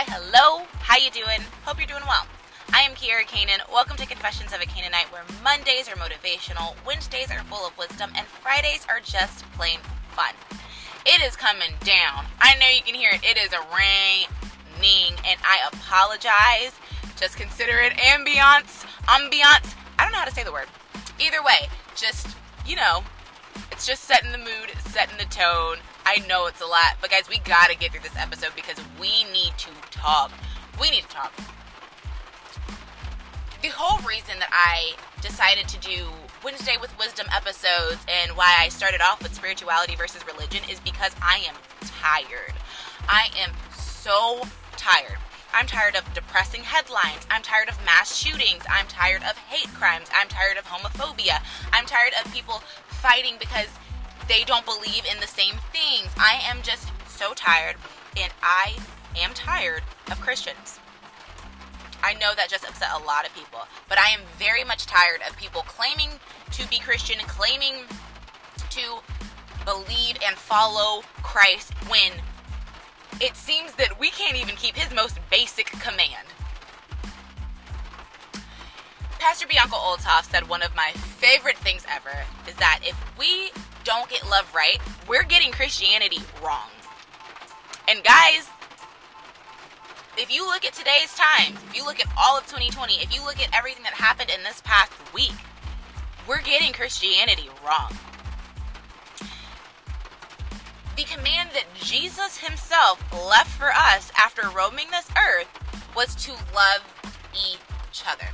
Hi, hello. How you doing? Hope you're doing well. I am Kiara Kanan. Welcome to Confessions of a Canaanite, where Mondays are motivational, Wednesdays are full of wisdom, and Fridays are just plain fun. It is coming down. I know you can hear it. It is raining, and I apologize. Just consider it ambiance, ambiance. I don't know how to say the word. Either way, just you know, it's just setting the mood, setting the tone. I know it's a lot, but guys, we gotta get through this episode because we need to talk. We need to talk. The whole reason that I decided to do Wednesday with Wisdom episodes and why I started off with spirituality versus religion is because I am tired. I am so tired. I'm tired of depressing headlines. I'm tired of mass shootings. I'm tired of hate crimes. I'm tired of homophobia. I'm tired of people fighting because they don't believe in the same things. I am just so tired, and I am tired of Christians. I know that just upset a lot of people, but I am very much tired of people claiming to be Christian, claiming to believe and follow Christ when it seems that we can't even keep his most basic command. Pastor Bianca Olthoff said one of my favorite things ever is that if we don't get love right, we're getting Christianity wrong. And guys, if you look at today's times, if you look at all of 2020, if you look at everything that happened in this past week, we're getting Christianity wrong. The command that Jesus himself left for us after roaming this earth was to love each other.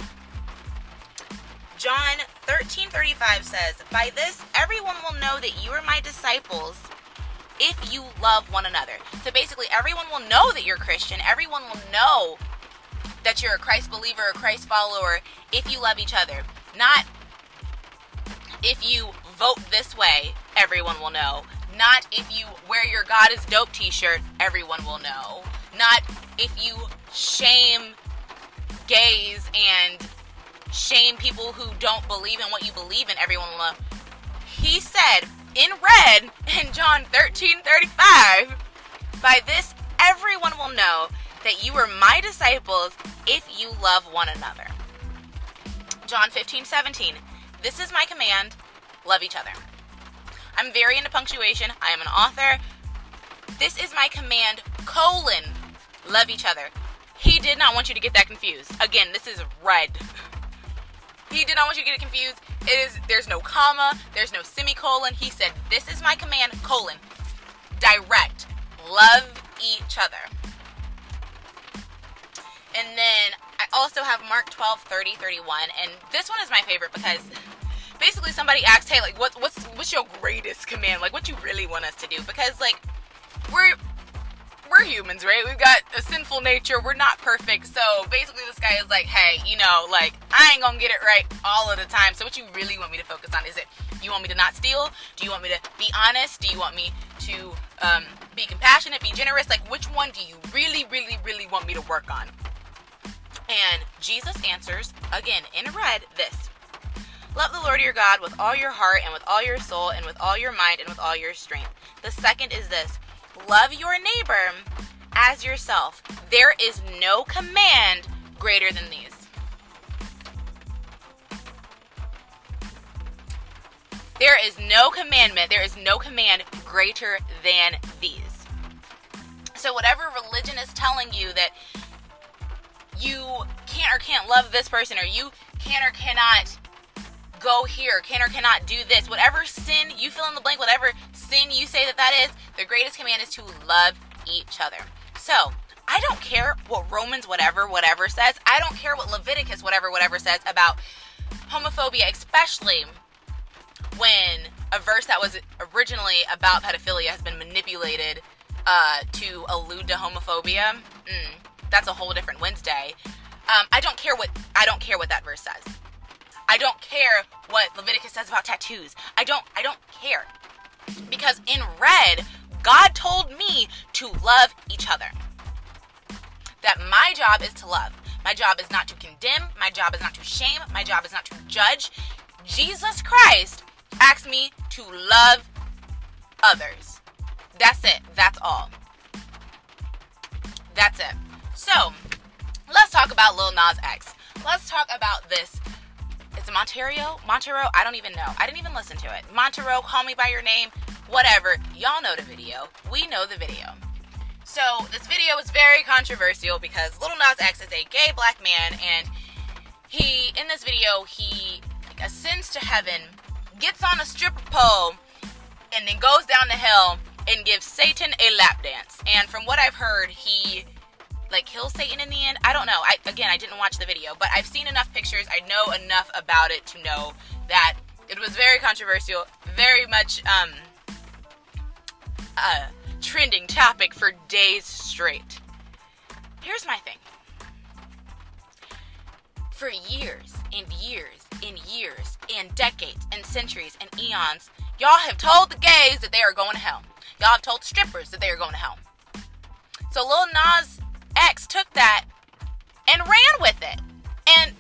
John 13:35 says, "By this everyone will know that you are my disciples if you love one another." So basically everyone will know that you're Christian. Everyone will know that you're a Christ believer, a Christ follower if you love each other. Not if you vote this way, everyone will know. Not if you wear your God is dope t-shirt, everyone will know. Not if you shame gays and shame people who don't believe in what you believe in, everyone will know. He said in red in John 13 35, by this everyone will know that you are my disciples if you love one another. John 15 17, this is my command love each other. I'm very into punctuation. I am an author. This is my command, colon, love each other. He did not want you to get that confused. Again, this is red. He did not want you to get it confused. It is there's no comma, there's no semicolon. He said, "This is my command, colon, direct, love each other." And then I also have Mark 12, 30, 31, and this one is my favorite because basically somebody asked, "Hey, like, what, what's what's your greatest command? Like, what you really want us to do?" Because like we're we're humans, right? We've got a sinful nature. We're not perfect. So basically, this guy is like, hey, you know, like, I ain't gonna get it right all of the time. So, what you really want me to focus on is it you want me to not steal? Do you want me to be honest? Do you want me to um, be compassionate, be generous? Like, which one do you really, really, really want me to work on? And Jesus answers, again in red, this Love the Lord your God with all your heart and with all your soul and with all your mind and with all your strength. The second is this love your neighbor as yourself. There is no command greater than these. There is no commandment, there is no command greater than these. So, whatever religion is telling you that you can't or can't love this person, or you can or cannot go here, can or cannot do this, whatever sin you fill in the blank, whatever sin you say that that is, the greatest command is to love each other. So, I don't care what Romans whatever whatever says. I don't care what Leviticus whatever whatever says about homophobia, especially when a verse that was originally about pedophilia has been manipulated uh, to allude to homophobia. Mm, that's a whole different Wednesday. Um, I don't care what I don't care what that verse says. I don't care what Leviticus says about tattoos. I don't I don't care. Because in red, God told me to love each other. That my job is to love. My job is not to condemn. My job is not to shame. My job is not to judge. Jesus Christ asked me to love others. That's it. That's all. That's it. So, let's talk about Lil Nas X. Let's talk about this. Is it Montero? Montero? I don't even know. I didn't even listen to it. Montero, call me by your name. Whatever. Y'all know the video. We know the video. So, this video is very controversial because Lil Nas X is a gay black man and he, in this video, he ascends to heaven, gets on a stripper pole, and then goes down the hill and gives Satan a lap dance. And from what I've heard, he like kills Satan in the end. I don't know. I again, I didn't watch the video, but I've seen enough pictures. I know enough about it to know that it was very controversial, very much um a trending topic for days straight. Here's my thing. For years and years and years and decades and centuries and eons, y'all have told the gays that they are going to hell. Y'all have told strippers that they are going to hell. So Lil Nas X took that and ran with it. And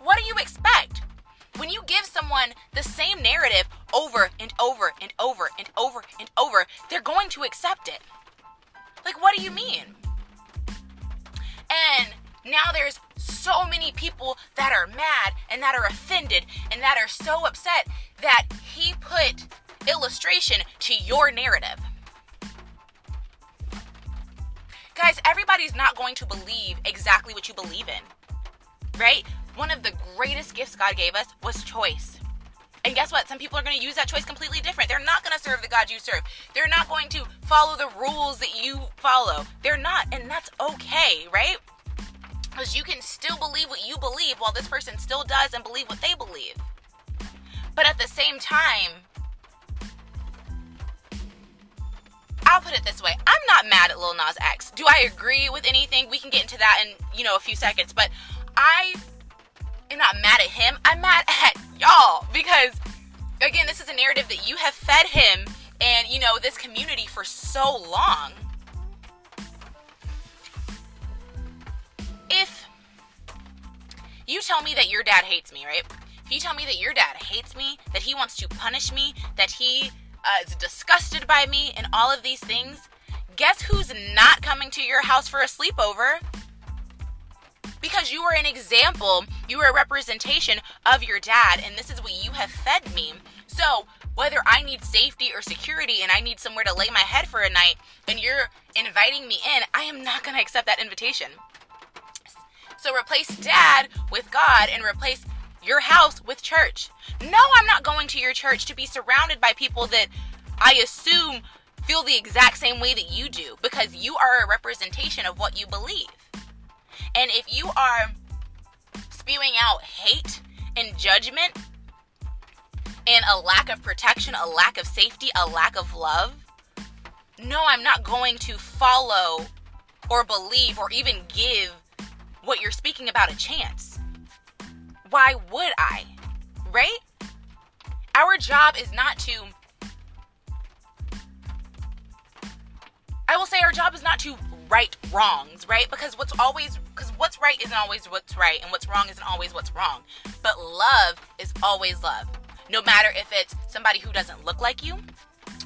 what do you expect? When you give someone the same narrative over and over and over and over and over, they're going to accept it. Like, what do you mean? And now there's so many people that are mad and that are offended and that are so upset that he put illustration to your narrative. Guys, everybody's not going to believe exactly what you believe in, right? One of the greatest gifts God gave us was choice. And guess what? Some people are going to use that choice completely different. They're not going to serve the God you serve. They're not going to follow the rules that you follow. They're not, and that's okay, right? Because you can still believe what you believe while this person still does and believe what they believe. But at the same time, I'll put it this way. I'm not mad at Lil Nas X. Do I agree with anything? We can get into that in, you know, a few seconds. But I am not mad at him. I'm mad at y'all because again, this is a narrative that you have fed him and, you know, this community for so long. You tell me that your dad hates me, right? If you tell me that your dad hates me, that he wants to punish me, that he uh, is disgusted by me, and all of these things, guess who's not coming to your house for a sleepover? Because you are an example, you are a representation of your dad, and this is what you have fed me. So, whether I need safety or security and I need somewhere to lay my head for a night, and you're inviting me in, I am not going to accept that invitation. So, replace dad with God and replace your house with church. No, I'm not going to your church to be surrounded by people that I assume feel the exact same way that you do because you are a representation of what you believe. And if you are spewing out hate and judgment and a lack of protection, a lack of safety, a lack of love, no, I'm not going to follow or believe or even give what you're speaking about a chance why would I? Right? Our job is not to I will say our job is not to right wrongs, right? Because what's always because what's right isn't always what's right and what's wrong isn't always what's wrong. But love is always love. No matter if it's somebody who doesn't look like you,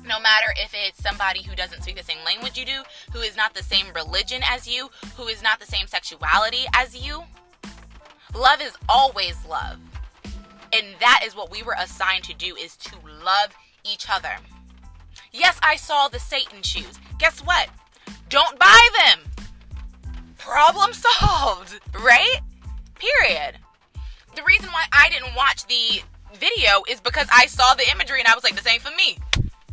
no matter if it's somebody who doesn't speak the same language you do, who is not the same religion as you, who is not the same sexuality as you, Love is always love. And that is what we were assigned to do is to love each other. Yes, I saw the Satan shoes. Guess what? Don't buy them. Problem solved, right? Period. The reason why I didn't watch the video is because I saw the imagery and I was like, this ain't for me.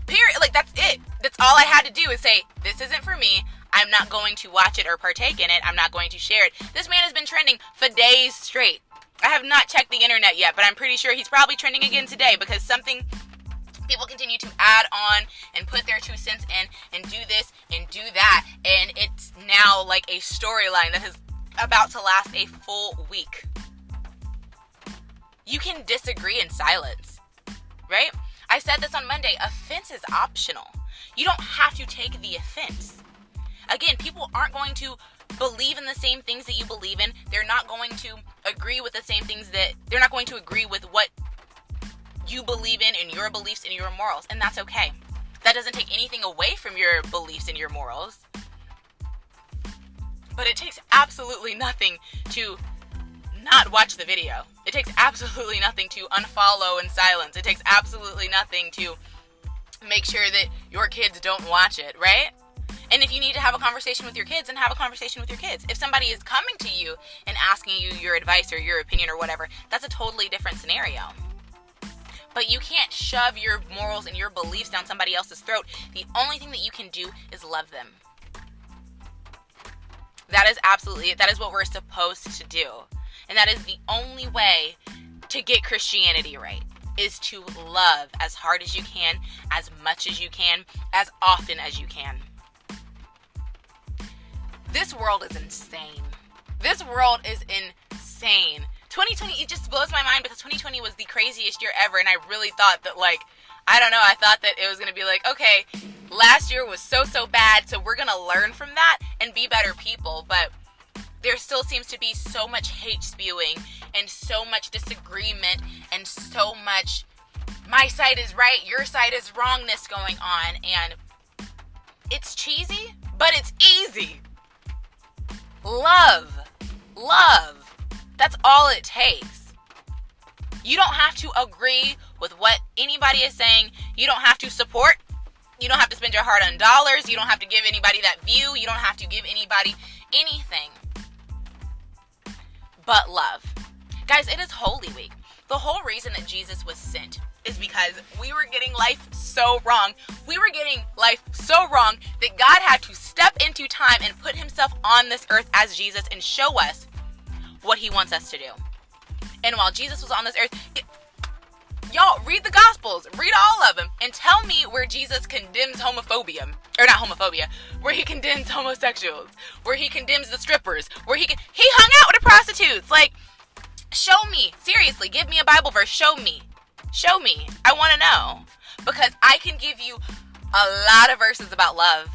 Period. Like, that's it. That's all I had to do is say, this isn't for me. I'm not going to watch it or partake in it. I'm not going to share it. This man has been trending for days straight. I have not checked the internet yet, but I'm pretty sure he's probably trending again today because something people continue to add on and put their two cents in and do this and do that. And it's now like a storyline that is about to last a full week. You can disagree in silence, right? I said this on Monday offense is optional. You don't have to take the offense. Again, people aren't going to believe in the same things that you believe in. They're not going to agree with the same things that they're not going to agree with what you believe in and your beliefs and your morals, and that's okay. That doesn't take anything away from your beliefs and your morals. But it takes absolutely nothing to not watch the video. It takes absolutely nothing to unfollow and silence. It takes absolutely nothing to make sure that your kids don't watch it, right? And if you need to have a conversation with your kids, then have a conversation with your kids. If somebody is coming to you and asking you your advice or your opinion or whatever, that's a totally different scenario. But you can't shove your morals and your beliefs down somebody else's throat. The only thing that you can do is love them. That is absolutely. That is what we're supposed to do. And that is the only way to get Christianity right is to love as hard as you can, as much as you can, as often as you can. This world is insane. This world is insane. 2020 it just blows my mind because 2020 was the craziest year ever and I really thought that like I don't know, I thought that it was going to be like, okay, last year was so so bad, so we're going to learn from that and be better people, but there still seems to be so much hate spewing and so much disagreement and so much my side is right, your side is wrongness going on and it's cheesy, but it's easy. Love. Love. That's all it takes. You don't have to agree with what anybody is saying. You don't have to support. You don't have to spend your heart on dollars. You don't have to give anybody that view. You don't have to give anybody anything but love. Guys, it is Holy Week. The whole reason that Jesus was sent is because we were getting life so wrong. We were getting life so wrong that God had to step into time and put himself on this earth as Jesus and show us what he wants us to do. And while Jesus was on this earth, it, y'all read the gospels, read all of them and tell me where Jesus condemns homophobia or not homophobia, where he condemns homosexuals, where he condemns the strippers, where he he hung out with the prostitutes. Like, show me seriously. Give me a Bible verse. Show me. Show me. I want to know because I can give you a lot of verses about love.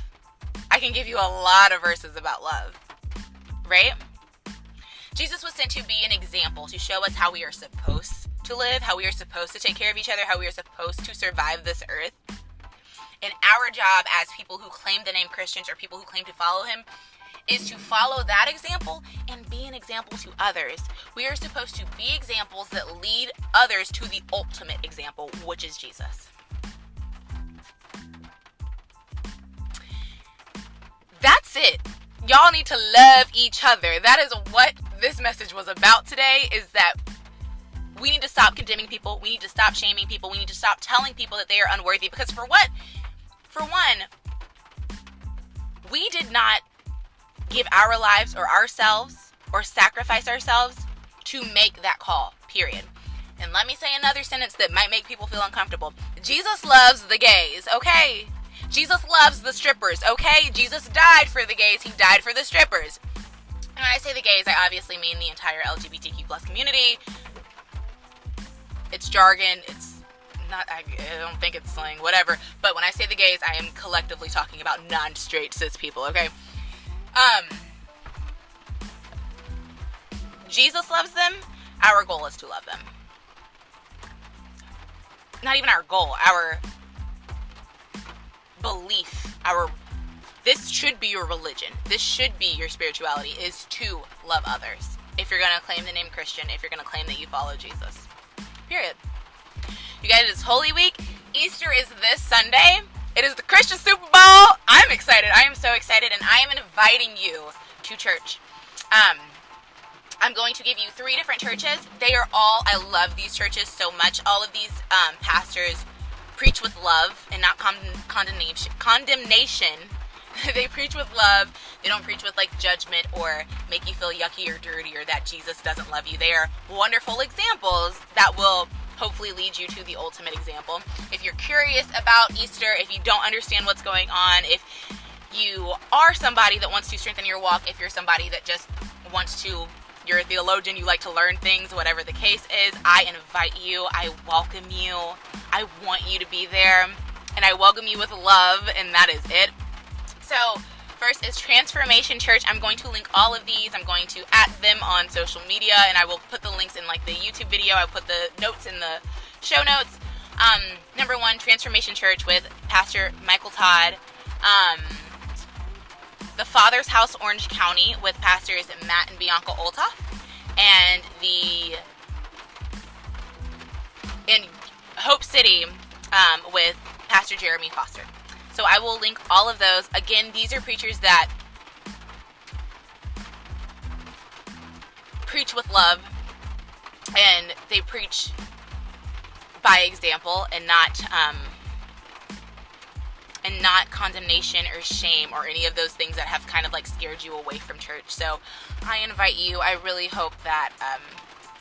I can give you a lot of verses about love. Right? Jesus was sent to be an example to show us how we are supposed to live, how we are supposed to take care of each other, how we are supposed to survive this earth. And our job as people who claim the name Christians or people who claim to follow him is to follow that example and be an example to others. We are supposed to be examples that lead others to the ultimate example, which is Jesus. That's it. Y'all need to love each other. That is what this message was about today is that we need to stop condemning people. We need to stop shaming people. We need to stop telling people that they are unworthy because for what? For one, we did not give our lives or ourselves or sacrifice ourselves to make that call, period. And let me say another sentence that might make people feel uncomfortable. Jesus loves the gays, okay? Jesus loves the strippers, okay? Jesus died for the gays, he died for the strippers. And when I say the gays, I obviously mean the entire LGBTQ plus community. It's jargon, it's not I, I don't think it's slang, whatever. But when I say the gays, I am collectively talking about non-straight cis people. Okay. Um. Jesus loves them. Our goal is to love them. Not even our goal. Our belief. Our this should be your religion. This should be your spirituality is to love others. If you're going to claim the name Christian, if you're going to claim that you follow Jesus. Period. You guys, it's Holy Week. Easter is this Sunday. It is the Christian Super Bowl. I'm excited. I am so excited, and I am inviting you to church. Um, I'm going to give you three different churches. They are all, I love these churches so much. All of these um, pastors preach with love and not con- condemnation. Condemnation. they preach with love. They don't preach with like judgment or make you feel yucky or dirty or that Jesus doesn't love you. They are wonderful examples that will hopefully lead you to the ultimate example. If you're curious about Easter, if you don't understand what's going on, if you are somebody that wants to strengthen your walk, if you're somebody that just wants to, you're a theologian, you like to learn things, whatever the case is, I invite you, I welcome you, I want you to be there, and I welcome you with love, and that is it. So, First is Transformation Church. I'm going to link all of these. I'm going to at them on social media, and I will put the links in like the YouTube video. I put the notes in the show notes. Um, number one, Transformation Church with Pastor Michael Todd. Um, the Father's House Orange County with pastors Matt and Bianca Olthoff, and the in Hope City um, with Pastor Jeremy Foster. So I will link all of those. Again, these are preachers that preach with love and they preach by example and not um, and not condemnation or shame or any of those things that have kind of like scared you away from church. So I invite you. I really hope that um,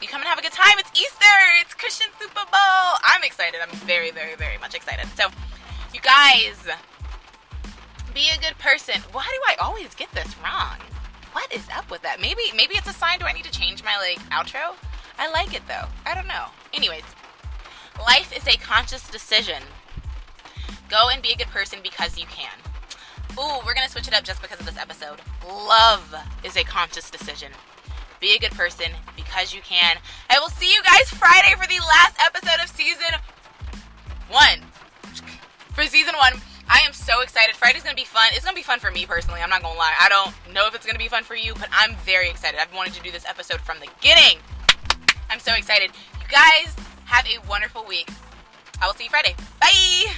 you come and have a good time. It's Easter. It's Christian Super Bowl. I'm excited. I'm very, very, very much excited. So you guys, be a good person. Why do I always get this wrong? What is up with that? Maybe maybe it's a sign. Do I need to change my like outro? I like it though. I don't know. Anyways, life is a conscious decision. Go and be a good person because you can. Ooh, we're gonna switch it up just because of this episode. Love is a conscious decision. Be a good person because you can. I will see you guys Friday for the last episode of season one. For season one. I am so excited. Friday's gonna be fun. It's gonna be fun for me personally. I'm not gonna lie. I don't know if it's gonna be fun for you, but I'm very excited. I've wanted to do this episode from the beginning. I'm so excited. You guys have a wonderful week. I will see you Friday. Bye.